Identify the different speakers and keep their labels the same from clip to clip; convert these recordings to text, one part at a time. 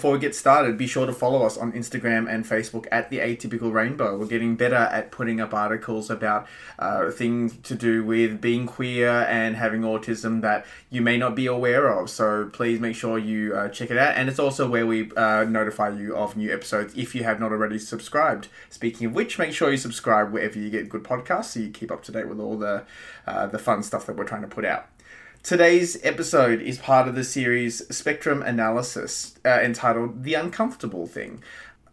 Speaker 1: Before we get started, be sure to follow us on Instagram and Facebook at The Atypical Rainbow. We're getting better at putting up articles about uh, things to do with being queer and having autism that you may not be aware of. So please make sure you uh, check it out. And it's also where we uh, notify you of new episodes if you have not already subscribed. Speaking of which, make sure you subscribe wherever you get good podcasts so you keep up to date with all the, uh, the fun stuff that we're trying to put out. Today's episode is part of the series Spectrum Analysis uh, entitled The Uncomfortable Thing.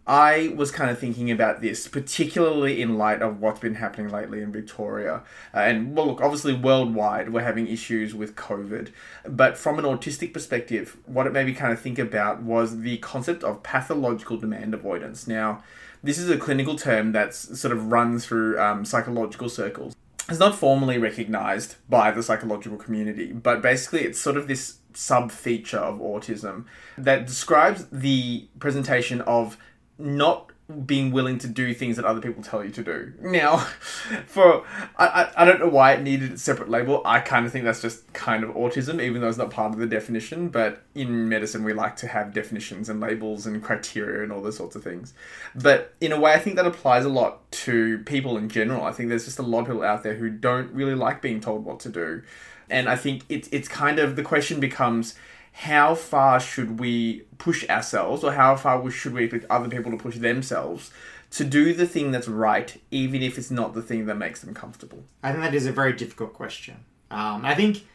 Speaker 1: I was kind of thinking about this, particularly in light of what's been happening lately in Victoria. Uh, and, well, look, obviously, worldwide, we're having issues with COVID. But from an autistic perspective, what it made me kind of think about was the concept of pathological demand avoidance. Now, this is a clinical term that's sort of run through um, psychological circles it's not formally recognized by the psychological community, but basically it's sort of this sub feature of autism that describes the presentation of not being willing to do things that other people tell you to do. Now, for I, I, I don't know why it needed a separate label. I kind of think that's just kind of autism, even though it's not part of the definition. But in medicine, we like to have definitions and labels and criteria and all those sorts of things. But in a way, I think that applies a lot to people in general. I think there's just a lot of people out there who don't really like being told what to do, and I think it's it's kind of the question becomes how far should we push ourselves or how far should we expect other people to push themselves to do the thing that's right, even if it's not the thing that makes them comfortable?
Speaker 2: I think that is a very difficult question. Um, I think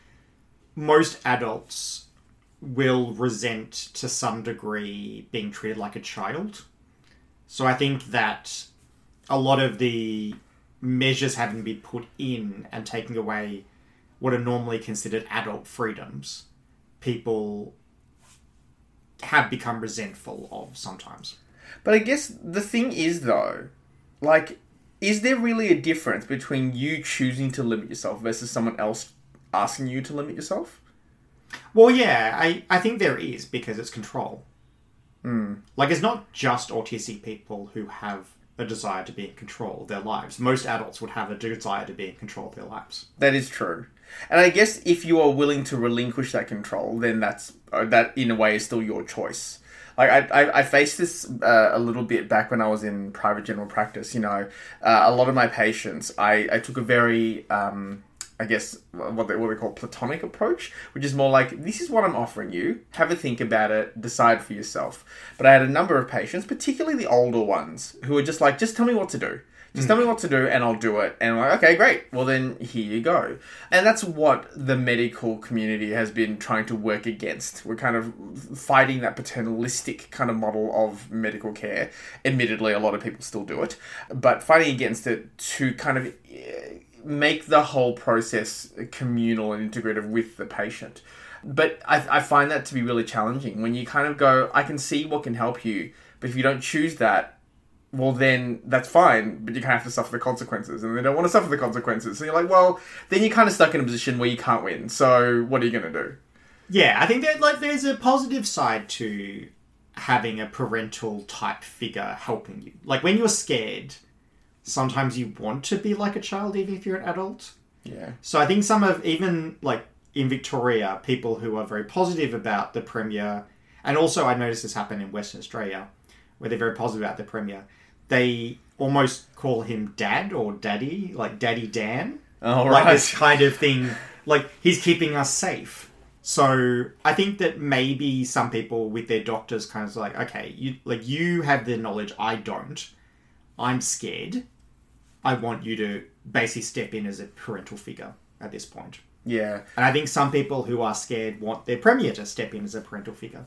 Speaker 2: most adults will resent to some degree being treated like a child. So I think that a lot of the measures having been put in and taking away what are normally considered adult freedoms people have become resentful of sometimes.
Speaker 1: But I guess the thing is, though, like, is there really a difference between you choosing to limit yourself versus someone else asking you to limit yourself?
Speaker 2: Well, yeah, I, I think there is because it's control.
Speaker 1: Mm.
Speaker 2: Like, it's not just autistic people who have a desire to be in control of their lives. Most adults would have a desire to be in control of their lives.
Speaker 1: That is true. And I guess if you are willing to relinquish that control, then that's uh, that in a way is still your choice. Like I, I, I faced this uh, a little bit back when I was in private general practice. You know, uh, a lot of my patients, I, I took a very um, I guess what they what we call platonic approach, which is more like this is what I'm offering you. Have a think about it, decide for yourself. But I had a number of patients, particularly the older ones, who were just like, just tell me what to do. Just tell me what to do and I'll do it. And I'm like, okay, great. Well, then here you go. And that's what the medical community has been trying to work against. We're kind of fighting that paternalistic kind of model of medical care. Admittedly, a lot of people still do it, but fighting against it to kind of eh, make the whole process communal and integrative with the patient. But I, I find that to be really challenging when you kind of go, I can see what can help you, but if you don't choose that, well then that's fine, but you kind of have to suffer the consequences, and they don't want to suffer the consequences. So you're like, well, then you're kind of stuck in a position where you can't win. So what are you going to do?
Speaker 2: Yeah, I think that like there's a positive side to having a parental type figure helping you. Like when you're scared, sometimes you want to be like a child, even if you're an adult.
Speaker 1: Yeah.
Speaker 2: So I think some of even like in Victoria, people who are very positive about the premier, and also I noticed this happen in Western Australia, where they're very positive about the premier they almost call him dad or daddy, like Daddy Dan.
Speaker 1: Oh,
Speaker 2: like this kind of thing. Like he's keeping us safe. So I think that maybe some people with their doctors kind of like, okay, you like you have the knowledge, I don't. I'm scared. I want you to basically step in as a parental figure at this point.
Speaker 1: Yeah.
Speaker 2: And I think some people who are scared want their premier to step in as a parental figure.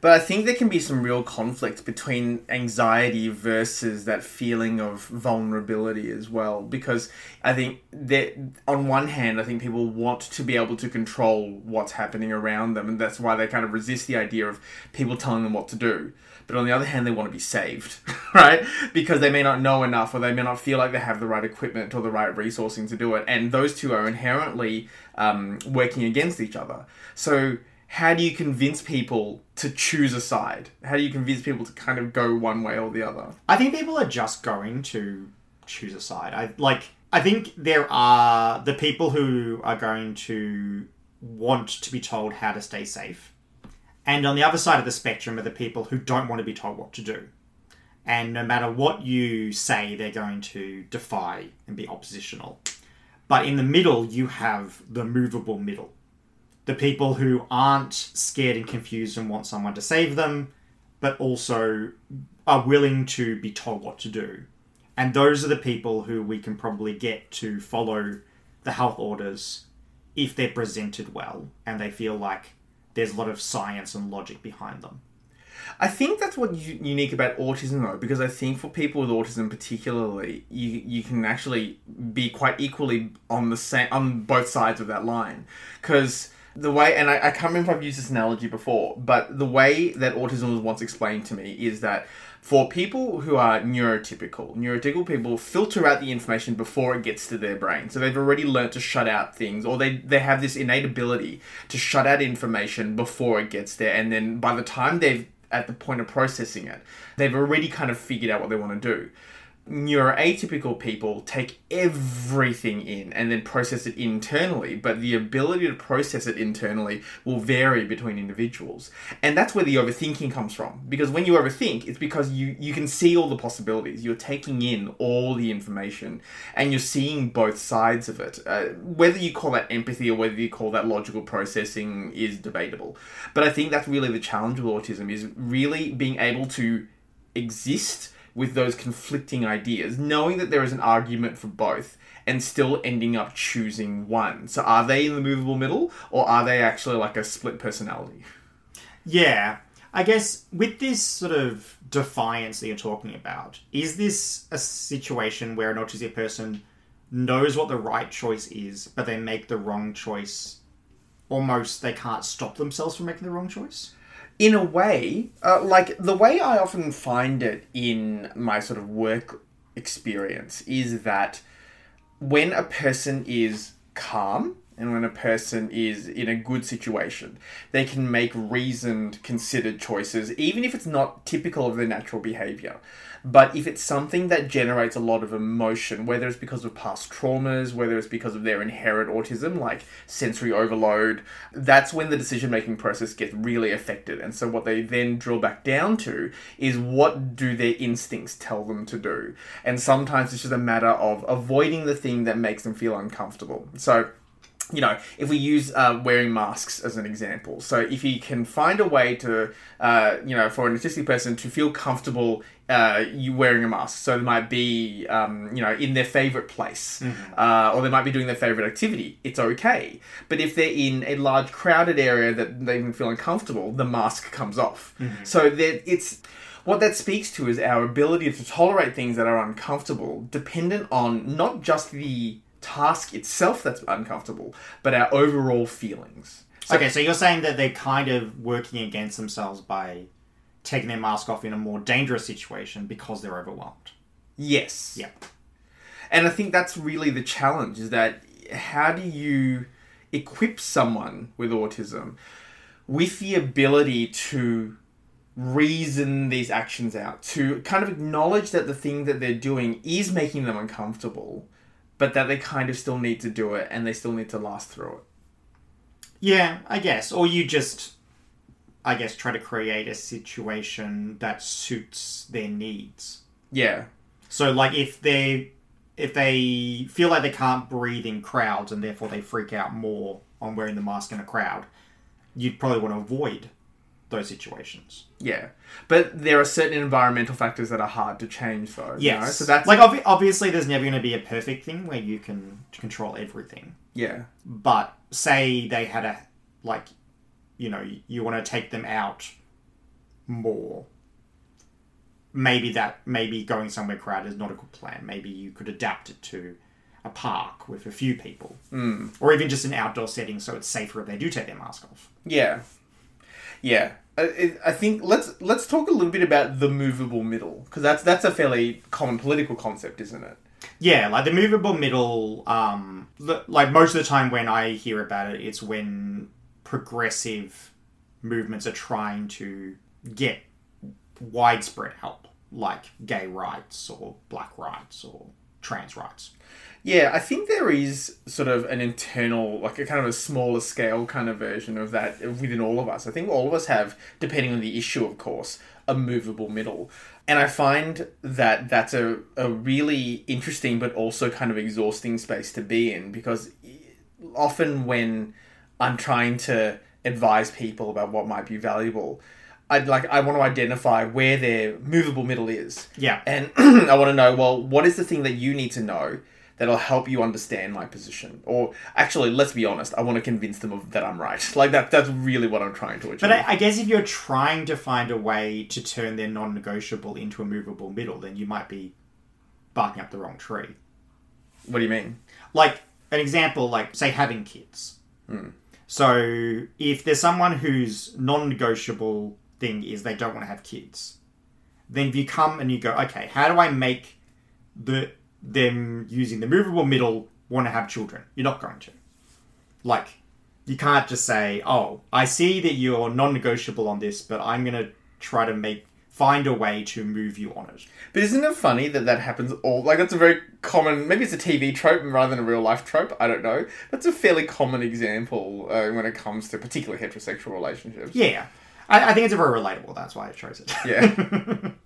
Speaker 1: But I think there can be some real conflict between anxiety versus that feeling of vulnerability as well. Because I think that, on one hand, I think people want to be able to control what's happening around them, and that's why they kind of resist the idea of people telling them what to do. But on the other hand, they want to be saved, right? Because they may not know enough, or they may not feel like they have the right equipment or the right resourcing to do it. And those two are inherently um, working against each other. So how do you convince people to choose a side? How do you convince people to kind of go one way or the other?
Speaker 2: I think people are just going to choose a side. I like I think there are the people who are going to want to be told how to stay safe. And on the other side of the spectrum are the people who don't want to be told what to do. And no matter what you say, they're going to defy and be oppositional. But in the middle, you have the movable middle. The people who aren't scared and confused and want someone to save them, but also are willing to be told what to do. And those are the people who we can probably get to follow the health orders if they're presented well and they feel like there's a lot of science and logic behind them.
Speaker 1: I think that's what's unique about autism, though, because I think for people with autism, particularly, you you can actually be quite equally on the same on both sides of that line, because the way and I, I can't remember if I've used this analogy before, but the way that autism was once explained to me is that for people who are neurotypical, neurotypical people filter out the information before it gets to their brain. So they've already learned to shut out things, or they, they have this innate ability to shut out information before it gets there. And then by the time they've at the point of processing it, they've already kind of figured out what they want to do neuroatypical people take everything in and then process it internally, but the ability to process it internally will vary between individuals. And that's where the overthinking comes from. Because when you overthink, it's because you, you can see all the possibilities. You're taking in all the information and you're seeing both sides of it. Uh, whether you call that empathy or whether you call that logical processing is debatable. But I think that's really the challenge with autism is really being able to exist with those conflicting ideas, knowing that there is an argument for both and still ending up choosing one. So are they in the movable middle or are they actually like a split personality?
Speaker 2: Yeah. I guess with this sort of defiance that you're talking about, is this a situation where an autistic person knows what the right choice is, but they make the wrong choice? Almost they can't stop themselves from making the wrong choice?
Speaker 1: In a way, uh, like the way I often find it in my sort of work experience is that when a person is calm and when a person is in a good situation, they can make reasoned, considered choices, even if it's not typical of their natural behavior. But if it's something that generates a lot of emotion, whether it's because of past traumas, whether it's because of their inherent autism, like sensory overload, that's when the decision making process gets really affected. And so, what they then drill back down to is what do their instincts tell them to do? And sometimes it's just a matter of avoiding the thing that makes them feel uncomfortable. So, you know, if we use uh, wearing masks as an example, so if you can find a way to, uh, you know, for an autistic person to feel comfortable uh, you wearing a mask, so they might be, um, you know, in their favorite place, mm-hmm. uh, or they might be doing their favorite activity. It's okay, but if they're in a large crowded area that they even feel uncomfortable, the mask comes off. Mm-hmm. So that it's what that speaks to is our ability to tolerate things that are uncomfortable, dependent on not just the task itself that's uncomfortable, but our overall feelings.
Speaker 2: So, okay, so you're saying that they're kind of working against themselves by taking their mask off in a more dangerous situation because they're overwhelmed.
Speaker 1: Yes.
Speaker 2: Yeah.
Speaker 1: And I think that's really the challenge is that how do you equip someone with autism with the ability to reason these actions out, to kind of acknowledge that the thing that they're doing is making them uncomfortable, but that they kind of still need to do it and they still need to last through it.
Speaker 2: Yeah, I guess. Or you just, I guess, try to create a situation that suits their needs.
Speaker 1: Yeah.
Speaker 2: So, like, if they if they feel like they can't breathe in crowds and therefore they freak out more on wearing the mask in a crowd, you'd probably want to avoid those situations.
Speaker 1: Yeah, but there are certain environmental factors that are hard to change, though.
Speaker 2: Yes, you know? so that's like ob- obviously there's never going to be a perfect thing where you can control everything.
Speaker 1: Yeah,
Speaker 2: but say they had a like, you know, you want to take them out more. Maybe that maybe going somewhere crowded is not a good plan. Maybe you could adapt it to a park with a few people,
Speaker 1: mm.
Speaker 2: or even just an outdoor setting, so it's safer if they do take their mask off.
Speaker 1: Yeah, yeah. I, think let's let's talk a little bit about the movable middle because that's that's a fairly common political concept, isn't it?
Speaker 2: Yeah, like the movable middle. Um, like most of the time when I hear about it, it's when progressive movements are trying to get widespread help, like gay rights or black rights or trans rights.
Speaker 1: Yeah, I think there is sort of an internal, like a kind of a smaller scale kind of version of that within all of us. I think all of us have, depending on the issue, of course, a movable middle. And I find that that's a, a really interesting but also kind of exhausting space to be in because eh, often when I'm trying to advise people about what might be valuable, I'd like I want to identify where their movable middle is.
Speaker 2: Yeah.
Speaker 1: And I want to know, well, what is the thing that you need to know that'll help you understand my position? Or actually, let's be honest, I want to convince them of that I'm right. Like that that's really what I'm trying to achieve.
Speaker 2: But I, I guess if you're trying to find a way to turn their non-negotiable into a movable middle, then you might be barking up the wrong tree.
Speaker 1: what do you mean?
Speaker 2: Like an example, like say having kids. Hmm. So if there's someone whose non-negotiable thing is they don't want to have kids, then if you come and you go, okay, how do I make the them using the movable middle want to have children? You're not going to. Like, you can't just say, oh, I see that you're non-negotiable on this, but I'm going to try to make find a way to move you on it.
Speaker 1: But isn't it funny that that happens all? Like that's a very common. Maybe it's a TV trope rather than a real life trope. I don't know. That's a fairly common example uh, when it comes to particularly heterosexual relationships.
Speaker 2: Yeah. I, I think it's very relatable. That's why I chose it.
Speaker 1: Yeah.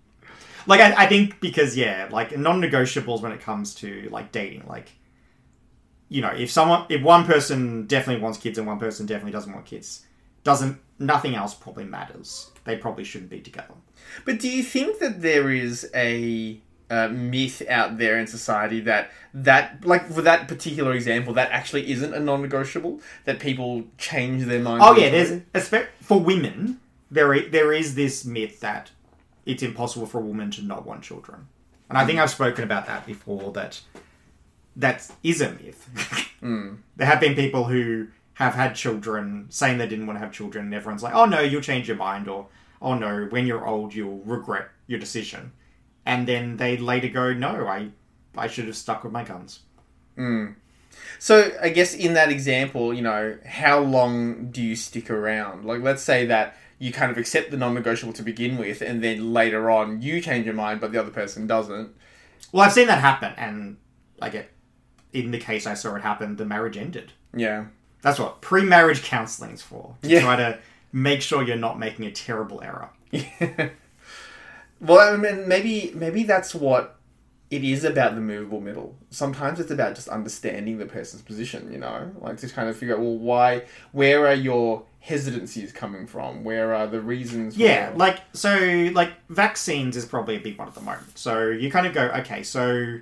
Speaker 2: like, I, I think because, yeah, like non negotiables when it comes to like dating, like, you know, if someone, if one person definitely wants kids and one person definitely doesn't want kids, doesn't, nothing else probably matters. They probably shouldn't be together.
Speaker 1: But do you think that there is a uh, myth out there in society that that like for that particular example that actually isn't a non-negotiable that people change their mind?
Speaker 2: Oh yeah, there's for women there there is this myth that it's impossible for a woman to not want children, and I think I've spoken about that before. That that is a myth. Hmm. There have been people who have had children saying they didn't want to have children, and everyone's like, "Oh no, you'll change your mind," or "Oh no, when you're old, you'll regret your decision," and then they later go, "No, I I should have stuck with my guns." Hmm.
Speaker 1: So I guess in that example, you know, how long do you stick around? Like, let's say that you kind of accept the non-negotiable to begin with, and then later on you change your mind, but the other person doesn't.
Speaker 2: Well, I've seen that happen, and like it, in the case I saw it happen, the marriage ended.
Speaker 1: Yeah.
Speaker 2: That's what pre-marriage counseling is for. To
Speaker 1: Yeah.
Speaker 2: try to make sure you're not making a terrible error. Yeah.
Speaker 1: Well, I mean, maybe maybe that's what it is about the movable middle. Sometimes it's about just understanding the person's position. You know, like to kind of figure out well, why, where are your hesitancies coming from? Where are the reasons?
Speaker 2: Yeah,
Speaker 1: for...
Speaker 2: like so like vaccines is probably a big one at the moment. So you kind of go, okay, so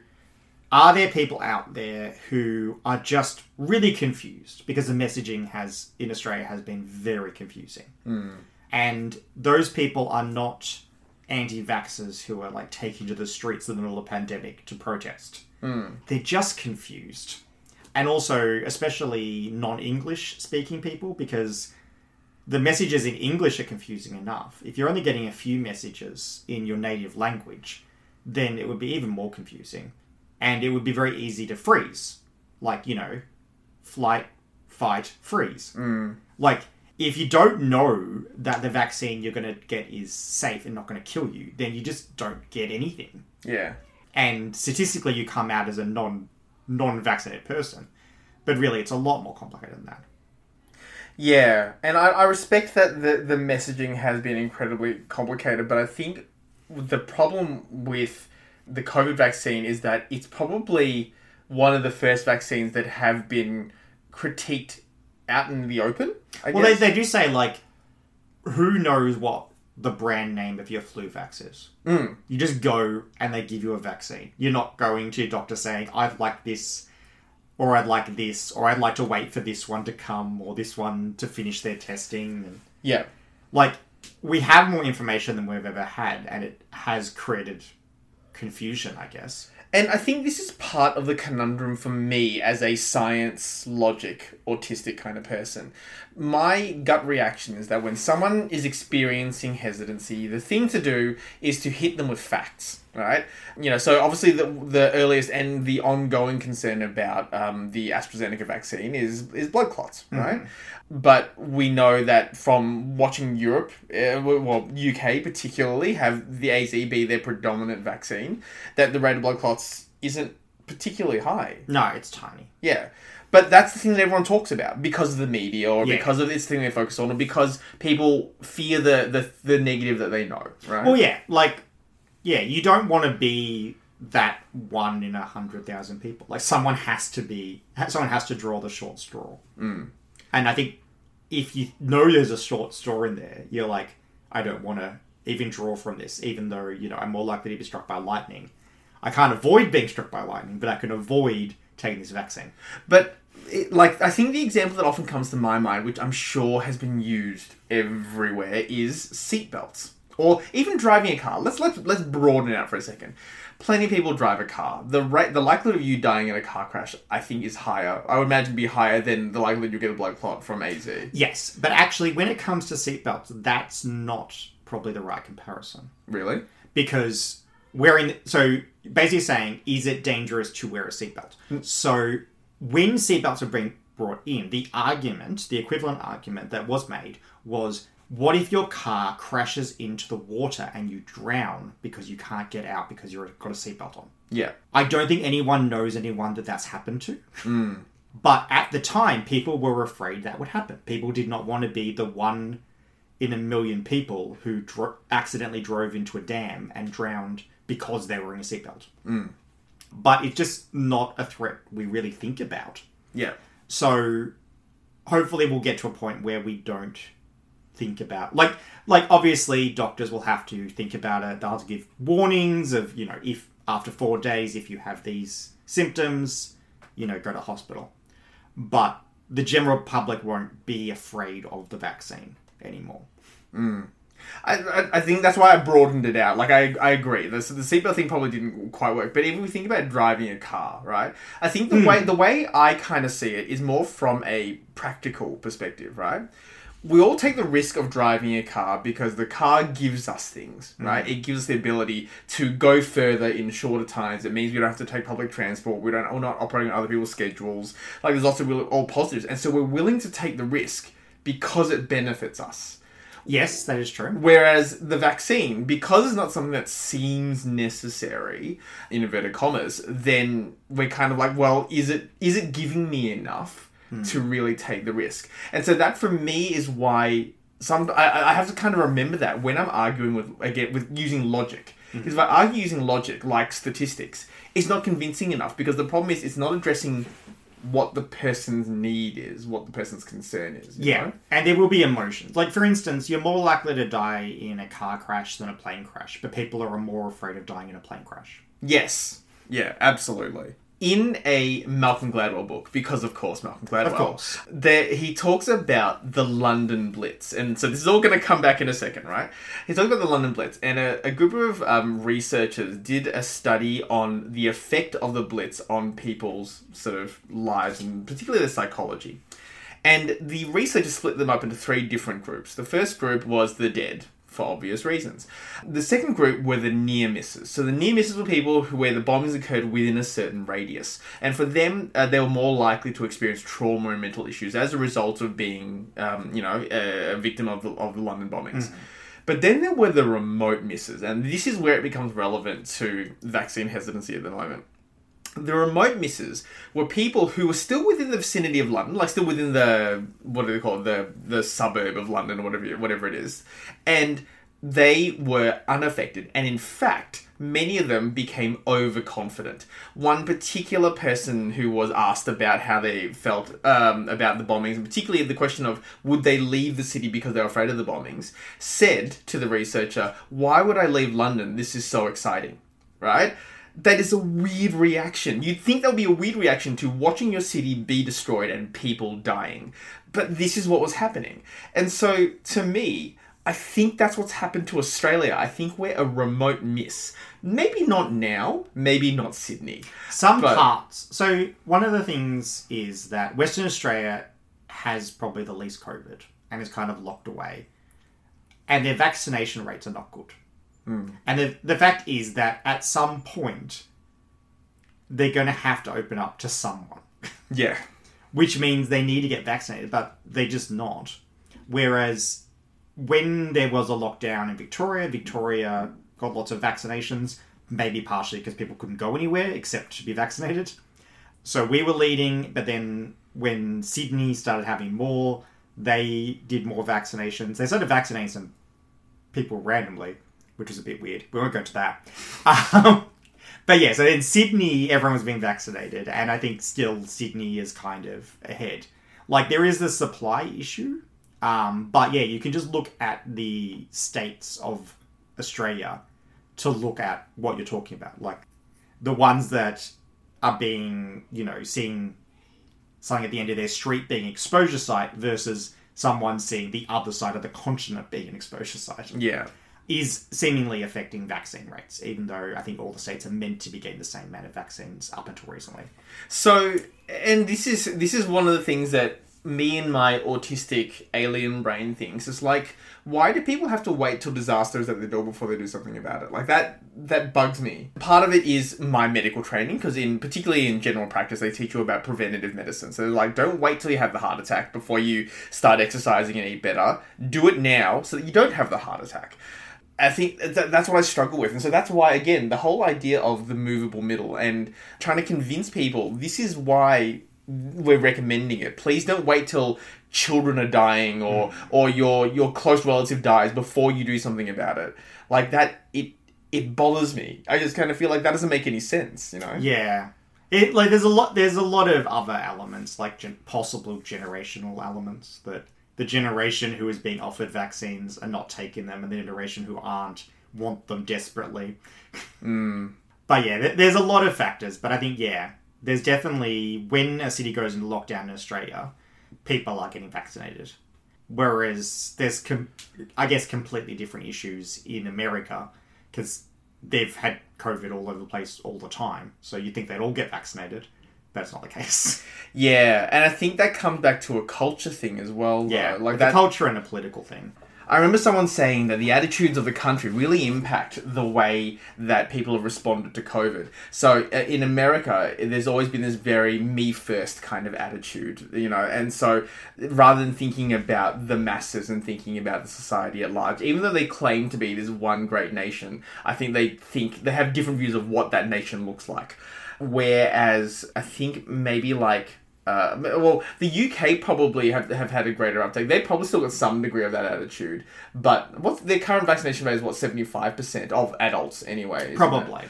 Speaker 2: are there people out there who are just really confused because the messaging has in Australia has been very confusing. Hmm. And those people are not anti-vaxxers who are like taking to the streets in the middle of a pandemic to protest. Hmm. They're just confused. And also, especially non-English speaking people, because the messages in English are confusing enough. If you're only getting a few messages in your native language, then it would be even more confusing. And it would be very easy to freeze. Like, you know, flight, fight, freeze. Mm. Like, if you don't know that the vaccine you're going to get is safe and not going to kill you, then you just don't get anything.
Speaker 1: yeah,
Speaker 2: And statistically, you come out as a non non vaccinated person. But really, it's a lot more complicated than that.
Speaker 1: Yeah, and I, I respect that the the messaging has been incredibly complicated, but I think the problem with the COVID vaccine is that it's probably one of the first vaccines that have been critiqued out in the open. I
Speaker 2: Well, they,
Speaker 1: guess.
Speaker 2: they do say, like, who knows what the brand name of your flu vax is?
Speaker 1: Mm.
Speaker 2: You just go and they give you a vaccine. You're not going to your doctor saying, I'd like this, or I'd like this, or I'd like to wait for this one to come, or this one to finish their testing. And,
Speaker 1: yeah,
Speaker 2: like, we have more information than we've ever had, and it has created confusion, I guess.
Speaker 1: And I think this is part of the conundrum for me as a science, logic, autistic kind of person. My gut reaction is that when someone is experiencing hesitancy, the thing to do is to hit them with facts, right? You know, so obviously the, the earliest and the ongoing concern about um, the AstraZeneca vaccine is, is blood clots, right? But we know that from watching Europe, uh, well, UK particularly, have the AZ be their predominant vaccine, that the rate of blood clots isn't particularly high.
Speaker 2: No, it's tiny.
Speaker 1: Yeah. But that's the thing that everyone talks about because of the media or
Speaker 2: Yeah.
Speaker 1: because of this thing they focus on or because people fear the, the, the negative that they know, right?
Speaker 2: Well, yeah, like, yeah, you don't want to be that one in a hundred thousand people. Like, someone has to be, someone has to draw the short straw. Mm. And I think if you know there's a short straw in there, you're like, I don't want to even draw from this, even though, you know, I'm more likely to be struck by lightning. I can't avoid being struck by lightning, but I can avoid taking this vaccine.
Speaker 1: But it, like I think the example that often comes to my mind, which I'm sure has been used everywhere, is seatbelts or even driving a car. Let's let's let's broaden it out for a second. Plenty of people drive a car. The rate, the likelihood of you dying in a car crash, I think, is higher. I would imagine be higher than the likelihood you get a blood clot from AZ.
Speaker 2: Yes, but actually, when it comes to seatbelts, that's not probably the right comparison.
Speaker 1: Really?
Speaker 2: because wearing so basically saying is it dangerous to wear a seatbelt hmm. so when seatbelts are being brought in the argument the equivalent argument that was made was what if your car crashes into the water and you drown because you can't get out because you've got a seatbelt on
Speaker 1: Yeah.
Speaker 2: I don't think anyone knows anyone that that's happened to. Hmm. But at the time, people were afraid that would happen. People did not want to be the one in a million people who dro- accidentally drove into a dam and drowned because they were wearing a seatbelt. Hmm. But it's just not a threat we really think about.
Speaker 1: Yeah.
Speaker 2: So hopefully we'll get to a point where we don't think about like like obviously doctors will have to think about it. They'll have to give warnings of, you know, if after four days if you have these symptoms, you know, go to hospital. But the general public won't be afraid of the vaccine anymore. Mm.
Speaker 1: I, I, I think that's why I broadened it out. Like I, I agree. The, the seatbelt thing probably didn't quite work. But even if we think about driving a car, right? I think the hmm. way the way I kind of see it is more from a practical perspective, right? We all take the risk of driving a car because the car gives us things, mm-hmm. right? It gives us the ability to go further in shorter times. It means we don't have to take public transport. We don't. We're not operating on other people's schedules. Like there's lots of all positives, and so we're willing to take the risk because it benefits us.
Speaker 2: Yes, that is true.
Speaker 1: Whereas the vaccine, because it's not something that seems necessary, in inverted commas, then we're kind of like, well, is it is it giving me enough Hmm. to really take the risk? And so that for me is why some I, I have to kind of remember that when I'm arguing with again with using logic. Hmm. Because if I argue using logic like statistics, it's not convincing enough because the problem is it's not addressing what the person's need is, what the person's concern is. you
Speaker 2: Yeah,
Speaker 1: know?
Speaker 2: and there will be emotions. Like, for instance, you're more likely to die in a car crash than a plane crash, but people are more afraid of dying in a plane crash.
Speaker 1: Yes. Yeah, absolutely. In a Malcolm Gladwell book, because of course Malcolm Gladwell,
Speaker 2: Of course.
Speaker 1: there he talks about the London Blitz, and so this is all going to come back in a second, right? He talks about the London Blitz, and a, a group of um, researchers did a study on the effect of the Blitz on people's sort of lives and particularly their psychology. And the researchers split them up into three different groups. The first group was the dead, for obvious reasons. The second group were the near misses. So the near misses were people who, where the bombings occurred within a certain radius, and for them, uh, they were more likely to experience trauma and mental issues as a result of being, um, you know, a, a victim of the, of the London bombings. But then there were the remote misses, and this is where it becomes relevant to vaccine hesitancy at the moment the remote misses were people who were still within the vicinity of London, like still within the what do they call it, the the suburb of London or whatever whatever it is, and they were unaffected. And in fact, many of them became overconfident. One particular person who was asked about how they felt um, about the bombings, and particularly the question of would they leave the city because they were afraid of the bombings, said to the researcher, "Why would I leave London? This is so exciting." Right? That is a weird reaction. You'd think that would be a weird reaction to watching your city be destroyed and people dying. But this is what was happening. And so, to me, I think that's what's happened to Australia. I think we're a remote miss. Maybe not now, maybe not Sydney.
Speaker 2: Some
Speaker 1: But-
Speaker 2: parts. So, one of the things is that Western Australia has probably the least COVID and is kind of locked away. And their vaccination rates are not good. Mm. And the, the fact is that at some point, they're going to have to open up to someone,
Speaker 1: Yeah.
Speaker 2: which means they need to get vaccinated, but they're just not. Whereas when there was a lockdown in Victoria, Victoria got lots of vaccinations, maybe partially because people couldn't go anywhere except to be vaccinated. So we were leading, but then when Sydney started having more, they did more vaccinations. They started vaccinating some people randomly, which was a bit weird. We won't go into that. Um, but yeah, so in Sydney, everyone was being vaccinated, and I think still Sydney is kind of ahead. Like there is the supply issue, um, but yeah, you can just look at the states of Australia to look at what you're talking about. Like the ones that are being, you know, seeing something at the end of their street being exposure site versus someone seeing the other side of the continent being an exposure site
Speaker 1: Yeah.
Speaker 2: Is seemingly affecting vaccine rates, even though I think all the states are meant to be getting the same amount of vaccines up until recently.
Speaker 1: So, and this is this is one of the things that me and my autistic alien brain thinks. It's like, why do people have to wait till disaster is at the door before they do something about it? Like that that bugs me. Part of it is my medical training because in particularly in general practice they teach you about preventative medicine. So they're like, don't wait till you have the heart attack before you start exercising and eat better. Do it now so that you don't have the heart attack. I think that, that's what I struggle with. And so that's why, again, the whole idea of the movable middle and trying to convince people this is why we're recommending it. Please don't wait till children are dying or mm. or your your close relative dies before you do something about it. Like that it it bothers me. I just kind of feel like that doesn't make any sense, you know?
Speaker 2: Yeah, it like there's a lot there's a lot of other elements like gen- possible generational elements that the generation who is being offered vaccines are not taking them, and the generation who aren't want them desperately. Hmm. But yeah, there- there's a lot of factors. But I think yeah, there's definitely when a city goes into lockdown in Australia, people are getting vaccinated. Whereas there's, com- I guess, completely different issues in America because they've had COVID all over the place all the time. So you'd think they'd all get vaccinated. That's not the case.
Speaker 1: Yeah, and I think that comes back to a culture thing as well. though.
Speaker 2: yeah,
Speaker 1: like
Speaker 2: like
Speaker 1: that.
Speaker 2: the culture and a political thing.
Speaker 1: I remember someone saying that the attitudes of the country really impact the way that people have responded to COVID. So uh, in America, there's always been this very me first kind of attitude, you know, and so rather than thinking about the masses and thinking about the society at large, even though they claim to be this one great nation, I think they think they have different views of what that nation looks like. Whereas I think maybe like uh, well, the UK probably have, have had a greater uptake. They probably still got some degree of that attitude, but what's their current vaccination rate is what seventy five percent of adults anyway.
Speaker 2: Probably.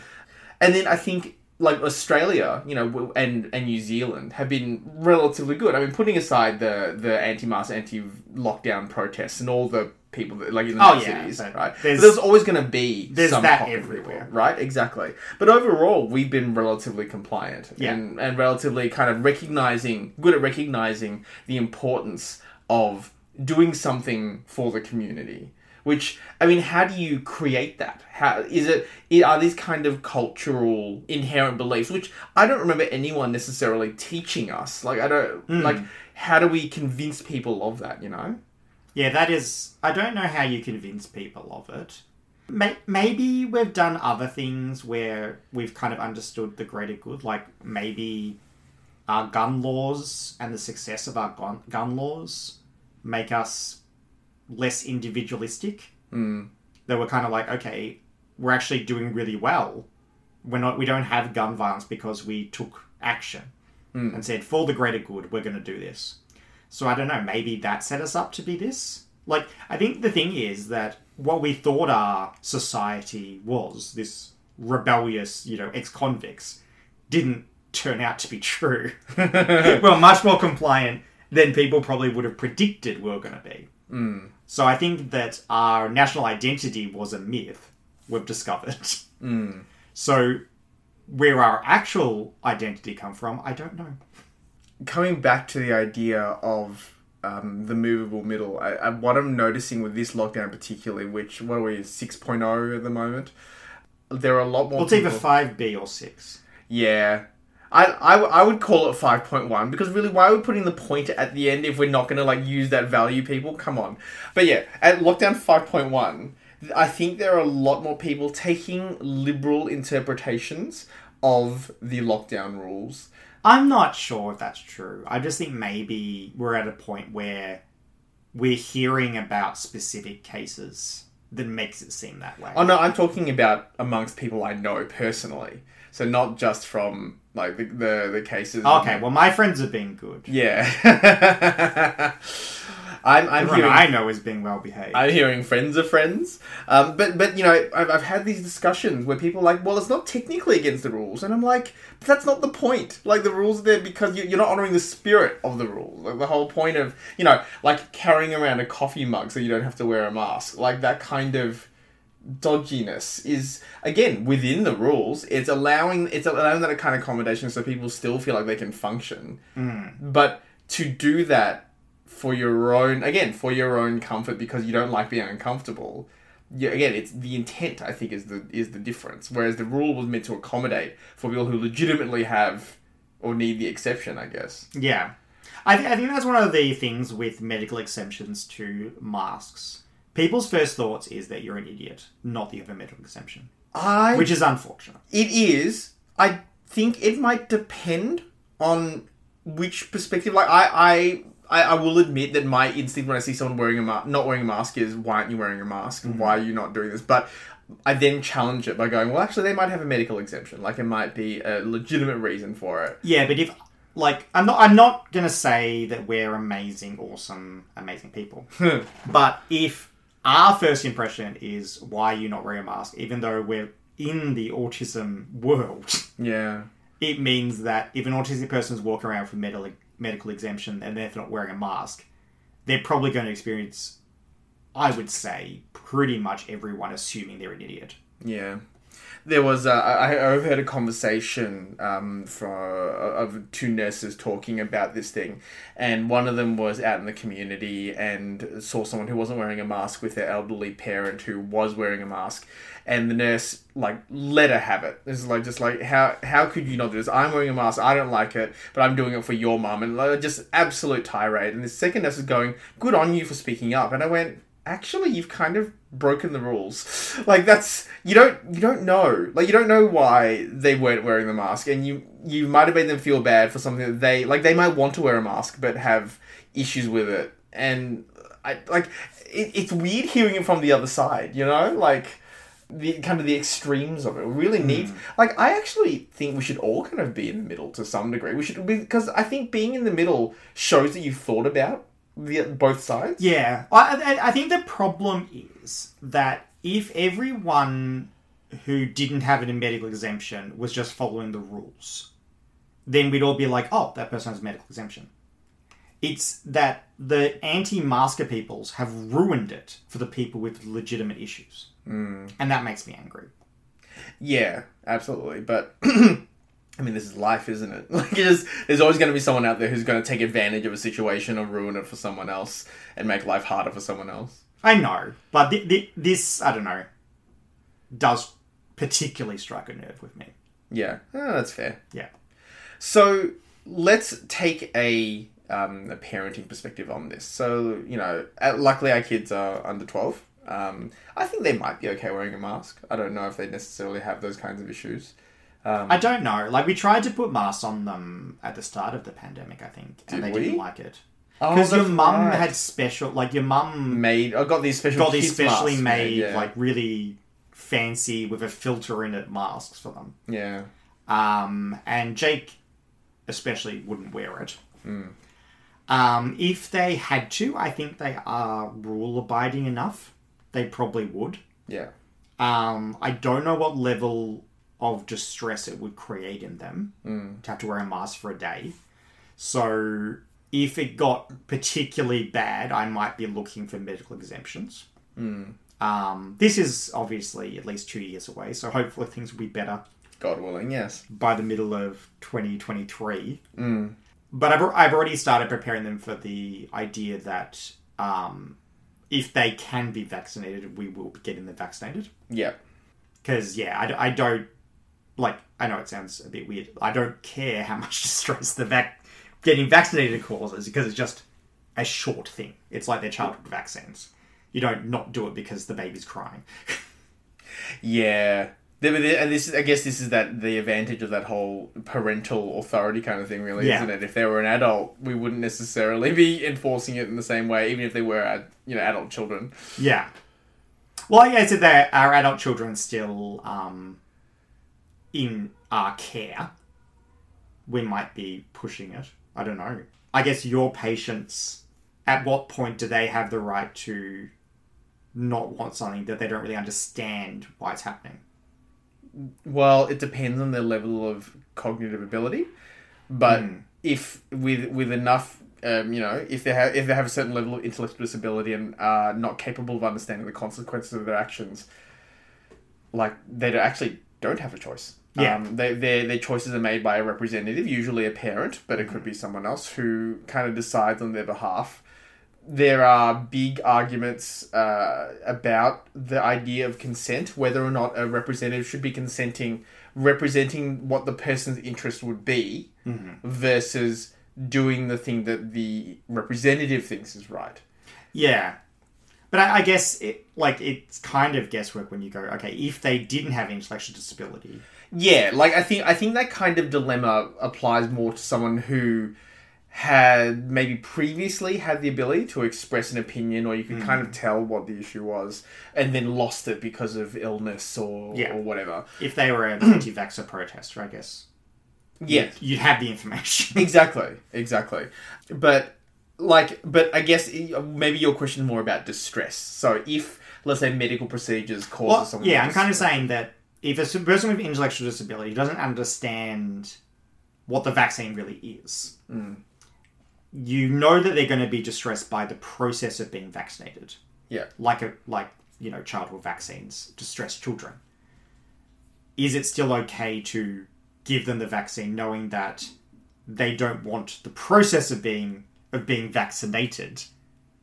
Speaker 1: And then I think like Australia, you know, and and New Zealand have been relatively good. I mean, putting aside the the anti mask, anti lockdown protests and all the people that like in the
Speaker 2: Oh, yeah,
Speaker 1: cities, right?
Speaker 2: There's-
Speaker 1: there's, always going to be
Speaker 2: there's
Speaker 1: some
Speaker 2: that everywhere.
Speaker 1: people, right? Exactly. But overall, we've been relatively compliant
Speaker 2: Yeah.
Speaker 1: and and relatively kind of recognizing good at recognizing the importance of doing something for the community. Which I mean, how do you create that? How is it? Are these kind of cultural inherent beliefs, which I don't remember anyone necessarily teaching us? Like I don't hmm. like. How do we convince people of that? You know?
Speaker 2: Yeah, that is. I don't know how you convince people of it. Maybe we've done other things where we've kind of understood the greater good, like maybe our gun laws and the success of our gun, gun laws make us less individualistic.
Speaker 1: Mm.
Speaker 2: That we're kind of like, okay, we're actually doing really well. We're not. We don't have gun violence because we took action and said, for the greater good, we're going to do this. So I don't know, maybe that set us up to be this? Like, I think the thing is that what we thought our society was, this rebellious, you know, ex convicts, didn't turn out to be true. we're much more compliant than people probably would have predicted we were going to be.
Speaker 1: Mm.
Speaker 2: So I think that our national identity was a myth we've discovered.
Speaker 1: Mm.
Speaker 2: So where our actual identity come from, I don't know.
Speaker 1: Coming back to the idea of um, the movable middle, I, I, what I'm noticing with this lockdown particularly, which what are we 6.0 at the moment, there are a lot more.
Speaker 2: Well, it's either
Speaker 1: people-
Speaker 2: five B or six.
Speaker 1: Yeah. I, I, I would call it 5.1 because really why are we putting the point at the end if we're not going to like use that value people come on but yeah at lockdown 5.1 i think there are a lot more people taking liberal interpretations of the lockdown rules
Speaker 2: I'm not sure if that's true. I just think maybe we're at a point where we're hearing about specific cases that makes it seem that way.
Speaker 1: Oh no, I'm talking about amongst people I know personally. So not just from like the the, the cases.
Speaker 2: okay, well, my friends have been good.
Speaker 1: Yeah. I'm I'm
Speaker 2: Everyone
Speaker 1: hearing
Speaker 2: I know is being well behaved.
Speaker 1: I'm hearing friends of friends. Um, but but you know I've, I've had these discussions where people are like, well, it's not technically against the rules, and I'm like, but that's not the point. Like the rules are there because you, you're not honoring the spirit of the rules. Like the whole point of you know like carrying around a coffee mug so you don't have to wear a mask. Like that kind of dodginess is again within the rules. It's allowing it's allowing that kind of accommodation so people still feel like they can function. But to do that for your own again for your own comfort because you don't like being uncomfortable. Yeah, again, it's the intent. I think is the is the difference. Whereas the rule was meant to accommodate for people who legitimately have or need the exception. I guess.
Speaker 2: Yeah. I, th- I think that's one of the things with medical exemptions to masks. People's first thoughts is that you're an idiot, not that you have a medical exemption,
Speaker 1: I
Speaker 2: which is unfortunate.
Speaker 1: It is. I think it might depend on which perspective. Like I, I, I, I will admit that my instinct when I see someone wearing a mask, not wearing a mask, is why aren't you wearing a mask? and Why are you not doing this? But I then challenge it by going, well, actually, they might have a medical exemption. Like it might be a legitimate reason for it.
Speaker 2: Yeah, but if like I'm not I'm not gonna say that we're amazing, awesome, amazing people. Hmm. but if our first impression is why are you not wearing a mask, even though we're in the autism world,
Speaker 1: Yeah.
Speaker 2: it means that if an autistic person is walking around with medical medical exemption and they're not wearing a mask, they're probably going to experience, I would say, pretty much everyone assuming they're an idiot.
Speaker 1: Yeah. There was, I, I overheard a conversation um, from, of two nurses talking about this thing, and one of them was out in the community and saw someone who wasn't wearing a mask with their elderly parent who was wearing a mask, and the nurse like let her have it. It's like just like how how could you not do this? I'm wearing a mask. I don't like it, but I'm doing it for your mum, and like, just absolute tirade. And the second nurse is going, "Good on you for speaking up," and I went actually you've kind of broken the rules. Like that's you don't you don't know. Like you don't know why they weren't wearing the mask and you you might have made them feel bad for something that they like they might want to wear a mask but have issues with it. And i like it, it's weird hearing it from the other side you know? Like the kind of the extremes of it. Really hmm. needs like i actually think we should all kind of be in the middle to some degree. We should because i think being in the middle shows that you've thought about the both sides
Speaker 2: Yeah, I, I, I think the problem is that if everyone who didn't have a medical exemption was just following the rules, then we'd all be like, oh, that person has a medical exemption. It's that the anti-masker peoples have ruined it for the people with legitimate issues, mm. and that makes me angry.
Speaker 1: Yeah, absolutely. But I mean, this is life, isn't it? Like, it there's always going to be someone out there who's going to take advantage of a situation or ruin it for someone else and make life harder for someone else.
Speaker 2: I know, but th- th- this, I don't know, does particularly strike a nerve with me.
Speaker 1: Yeah, oh, that's fair.
Speaker 2: Yeah.
Speaker 1: So let's take a um, a parenting perspective on this. So you know, luckily our kids are under twelve. Um, I think they might be okay wearing a mask. I don't know if they necessarily have those kinds of issues. Um,
Speaker 2: I don't know. Like we tried to put masks on them at the start of the pandemic, I think, and
Speaker 1: Did
Speaker 2: they
Speaker 1: we?
Speaker 2: didn't like it
Speaker 1: oh,
Speaker 2: because your mum
Speaker 1: right.
Speaker 2: had special, like your mum
Speaker 1: made. I got these special.
Speaker 2: got these specially made,
Speaker 1: yeah.
Speaker 2: like really fancy with a filter in it masks for them.
Speaker 1: yeah,
Speaker 2: Um, and Jake especially wouldn't wear it.
Speaker 1: Hmm.
Speaker 2: Um, if they had to, I think they are rule abiding enough. They probably would.
Speaker 1: yeah,
Speaker 2: Um, I don't know what level of distress it would create in them to have to wear a mask for a day. So if it got particularly bad, I might be looking for medical exemptions. Um, this is obviously at least two years away, so hopefully things will be better
Speaker 1: God willing, yes.
Speaker 2: by the middle of 2023. But I've, I've already started preparing them for the idea that um, if they can be vaccinated, we will be getting them vaccinated.
Speaker 1: Yeah,
Speaker 2: Because, yeah, I, I don't, like, I know it sounds a bit weird. I don't care how much distress the vac- getting vaccinated causes because it's just a short thing. It's like their childhood vaccines. You don't not do it because the baby's crying.
Speaker 1: yeah. And this I guess, this is that the advantage of that whole parental authority kind of thing, really,
Speaker 2: Yeah.
Speaker 1: isn't it? If they were an adult, we wouldn't necessarily be enforcing it in the same way, even if they were, you know, adult children.
Speaker 2: yeah. Well, yeah, so there are adult children still um, in our care. We might be pushing it. I don't know. I guess your patients, at what point do they have the right to not want something that they don't really understand why it's happening?
Speaker 1: Well, it depends on their level of cognitive ability, but
Speaker 2: Hmm.
Speaker 1: if with with enough, um, you know, if they have if they have a certain level of intellectual disability and are not capable of understanding the consequences of their actions, like they don't- actually don't have a choice.
Speaker 2: Yeah.
Speaker 1: Um, they, their their choices are made by a representative, usually a parent, but it could be someone else who kind of decides on their behalf there are big arguments uh, about the idea of consent, whether or not a representative should be consenting, representing what the person's interest would be, versus doing the thing that the representative thinks is right.
Speaker 2: Yeah. But I, I guess it like it's kind of guesswork when you go, okay, if they didn't have intellectual disability,
Speaker 1: Yeah, like I think I think that kind of dilemma applies more to someone who had maybe previously had the ability to express an opinion or you could kind of hmm. tell what the issue was and then lost it because of illness or,
Speaker 2: Yeah.
Speaker 1: or whatever.
Speaker 2: if they were an anti-vaxxer protester, I guess
Speaker 1: Yeah,
Speaker 2: you'd have the information.
Speaker 1: exactly, exactly. But like, but I guess maybe your question is more about distress. So if let's say medical procedures causes
Speaker 2: Well,
Speaker 1: someone,
Speaker 2: yeah, I'm kind of saying that if a person with intellectual disability doesn't understand what the vaccine really is,
Speaker 1: Mm.
Speaker 2: you know that they're going to be distressed by the process of being vaccinated.
Speaker 1: Yeah.
Speaker 2: like a like you know childhood vaccines distress children. Is it still okay to give them the vaccine, knowing that they don't want the process of being of being vaccinated,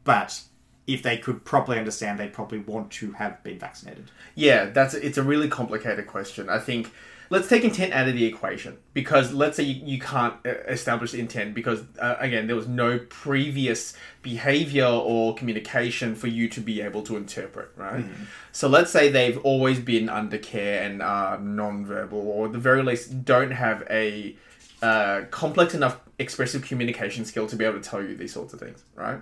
Speaker 2: but if they could properly understand, they'd probably want to have been vaccinated.
Speaker 1: Yeah, that's it's a really complicated question. I think let's take intent out of the equation because let's say you, you can't uh, establish intent because uh, again there was no previous behavior or communication for you to be able to interpret, right? So let's say they've always been under care and are non-verbal or at the very least don't have a uh, complex enough expressive communication skill to be able to tell you these sorts of things, right?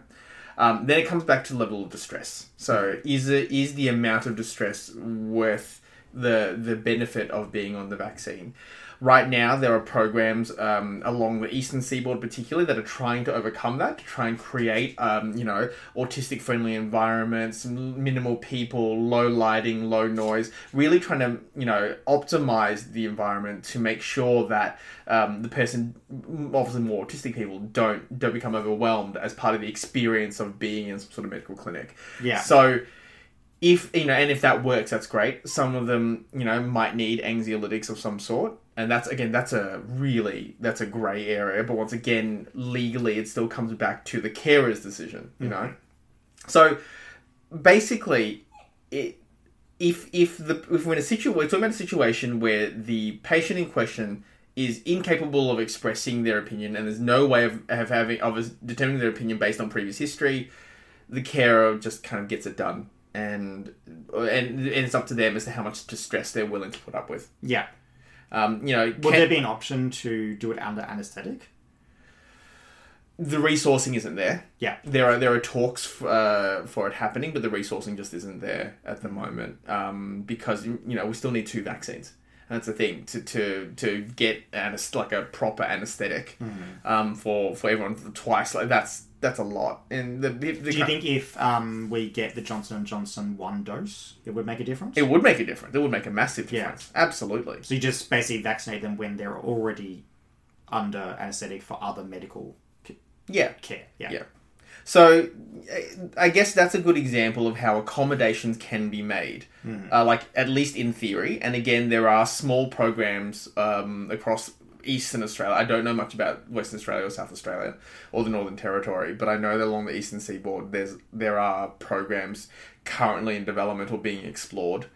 Speaker 1: Um, then it comes back to level of distress. So is it is the amount of distress worth the the benefit of being on the vaccine? Right now, there are programs um, along the eastern seaboard, particularly, that are trying to overcome that, to try and create, um, you know, autistic-friendly environments, minimal people, low lighting, low noise. Really trying to, you know, optimize the environment to make sure that um, the person, obviously more autistic people, don't don't become overwhelmed as part of the experience of being in some sort of medical clinic.
Speaker 2: Yeah.
Speaker 1: So if you know, and if that works, that's great. Some of them, you know, might need anxiolytics of some sort, and that's again, that's a really that's a grey area. But once again, legally, it still comes back to the carer's decision. You mm-hmm. know, so basically, it. If, if the if we're in a situation we're talking about a situation where the patient in question is incapable of expressing their opinion and there's no way of, of having of determining their opinion based on previous history, the carer just kind of gets it done and and, and it's up to them as to how much distress they're willing to put up with.
Speaker 2: Yeah.
Speaker 1: Um, you know,
Speaker 2: Would
Speaker 1: can-
Speaker 2: there be an option to do it under anesthetic?
Speaker 1: the resourcing isn't there.
Speaker 2: Yeah.
Speaker 1: There are there are talks f- uh, for it happening, but the resourcing just isn't there at the moment um, because you know we still need two vaccines. And that's the thing to to to get anes- like a proper anesthetic um, for for everyone twice like that's that's a lot. And the, the, the
Speaker 2: Do you think if um, we get the Johnson and Johnson one dose, it would make a difference?
Speaker 1: it would make a difference? It would make a massive difference. Yeah. Absolutely.
Speaker 2: So you just basically vaccinate them when they're already under anesthetic for other medical
Speaker 1: Yeah.
Speaker 2: care. Yeah.
Speaker 1: Yeah. So, I guess that's a good example of how accommodations can be made, uh, like at least in theory. And again, there are small programs um, across Eastern Australia. I don't know much about Western Australia or South Australia or the Northern Territory, but I know that along the Eastern Seaboard, there's there are programs currently in development or being explored,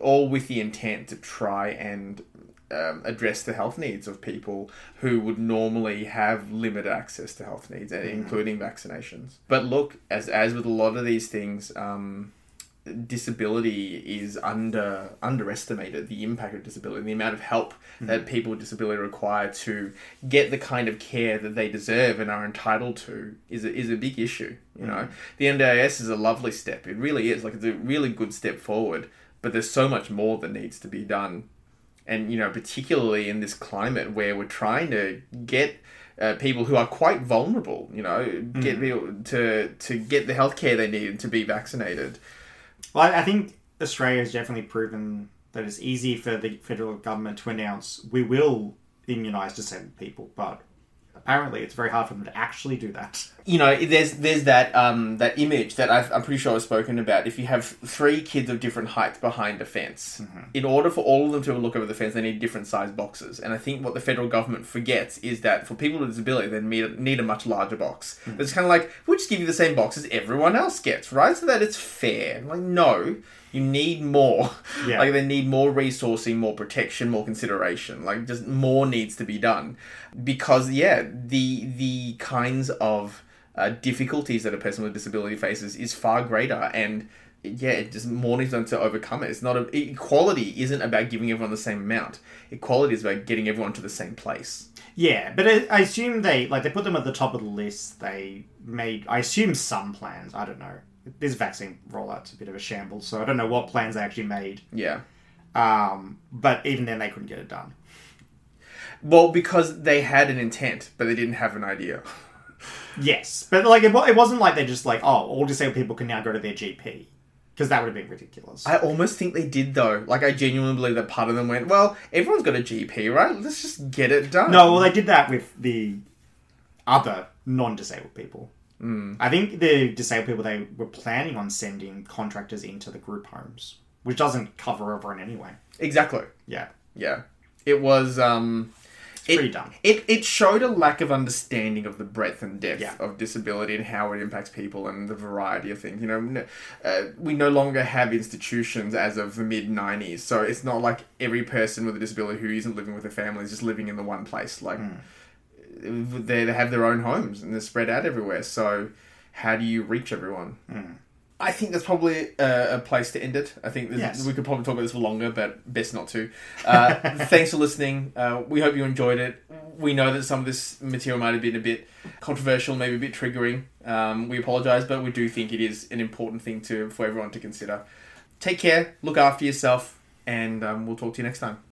Speaker 1: all with the intent to try and um, address the health needs of people who would normally have limited access to health needs, and including vaccinations. But look, as as with a lot of these things, um, disability is under underestimated the impact of disability the amount of help hmm. that people with disability require to get the kind of care that they deserve and are entitled to is a, is a big issue you know? Hmm. The NDIS is a lovely step. It really is. Like it's a really good step forward but there's so much more that needs to be done. And you know particularly in this climate where we're trying to get uh, people who are quite vulnerable you know get hmm. people to to get the healthcare they need and to be vaccinated
Speaker 2: Well, I think Australia has definitely proven that it's easy for the federal government to announce we will immunise disabled people, but apparently it's very hard for them to actually do that.
Speaker 1: you know, there's there's that um, that image that I've, I'm pretty sure I've spoken about. If you have three kids of different heights behind a fence, in order for all of them to look over the fence, they need different size boxes. And I think what the federal government forgets is that for people with disability, they need a, need a much larger box. It's kind of like we'll just give you the same box as everyone else gets, right? So that it's fair. Like no. You need more.
Speaker 2: Yeah.
Speaker 1: Like they need more resourcing, more protection, more consideration. Like just more needs to be done, because yeah, the the kinds of uh, difficulties that a person with disability faces is far greater, and yeah, it just more needs done to overcome it. It's not a equality isn't about giving everyone the same amount. Equality is about getting everyone to the same place.
Speaker 2: Yeah, but I, I assume they like they put them at the top of the list. They made I assume some plans. I don't know. This vaccine rollout's a bit of a shambles, so I don't know what plans they actually made.
Speaker 1: Yeah.
Speaker 2: Um, but even then, they couldn't get it done.
Speaker 1: Well, because they had an intent, but they didn't have an idea.
Speaker 2: Yes, but like it, it wasn't like they just like oh all disabled people can now go to their GP because that would have been ridiculous.
Speaker 1: I almost think they did though. Like I genuinely believe that part of them went, "Well, everyone's got a GP, right? Let's just get it done."
Speaker 2: No, well, they did that with the other non-disabled people. Mm. I think the disabled people they were planning on sending contractors into the group homes, which doesn't cover everyone anyway.
Speaker 1: exactly.
Speaker 2: Yeah,
Speaker 1: Yeah, it was. um
Speaker 2: it's pretty dumb.
Speaker 1: It it showed a lack of understanding of the breadth and depth
Speaker 2: Yeah.
Speaker 1: of disability and how it impacts people and the variety of things. You know, uh, we no longer have institutions as of the mid '90s, so it's not like every person with a disability who isn't living with a family is just living in the one place. Like they they have their own homes and they're spread out everywhere. So how do you reach everyone? I think that's probably a, a place to end it. I think
Speaker 2: Yes.
Speaker 1: we could probably talk about this for longer, but best not to. Uh, thanks for listening. Uh, we hope you enjoyed it. We know that some of this material might have been a bit controversial, maybe a bit triggering. Um, we apologise, but we do think it is an important thing to for everyone to consider. Take care, look after yourself, and um, we'll talk to you next time.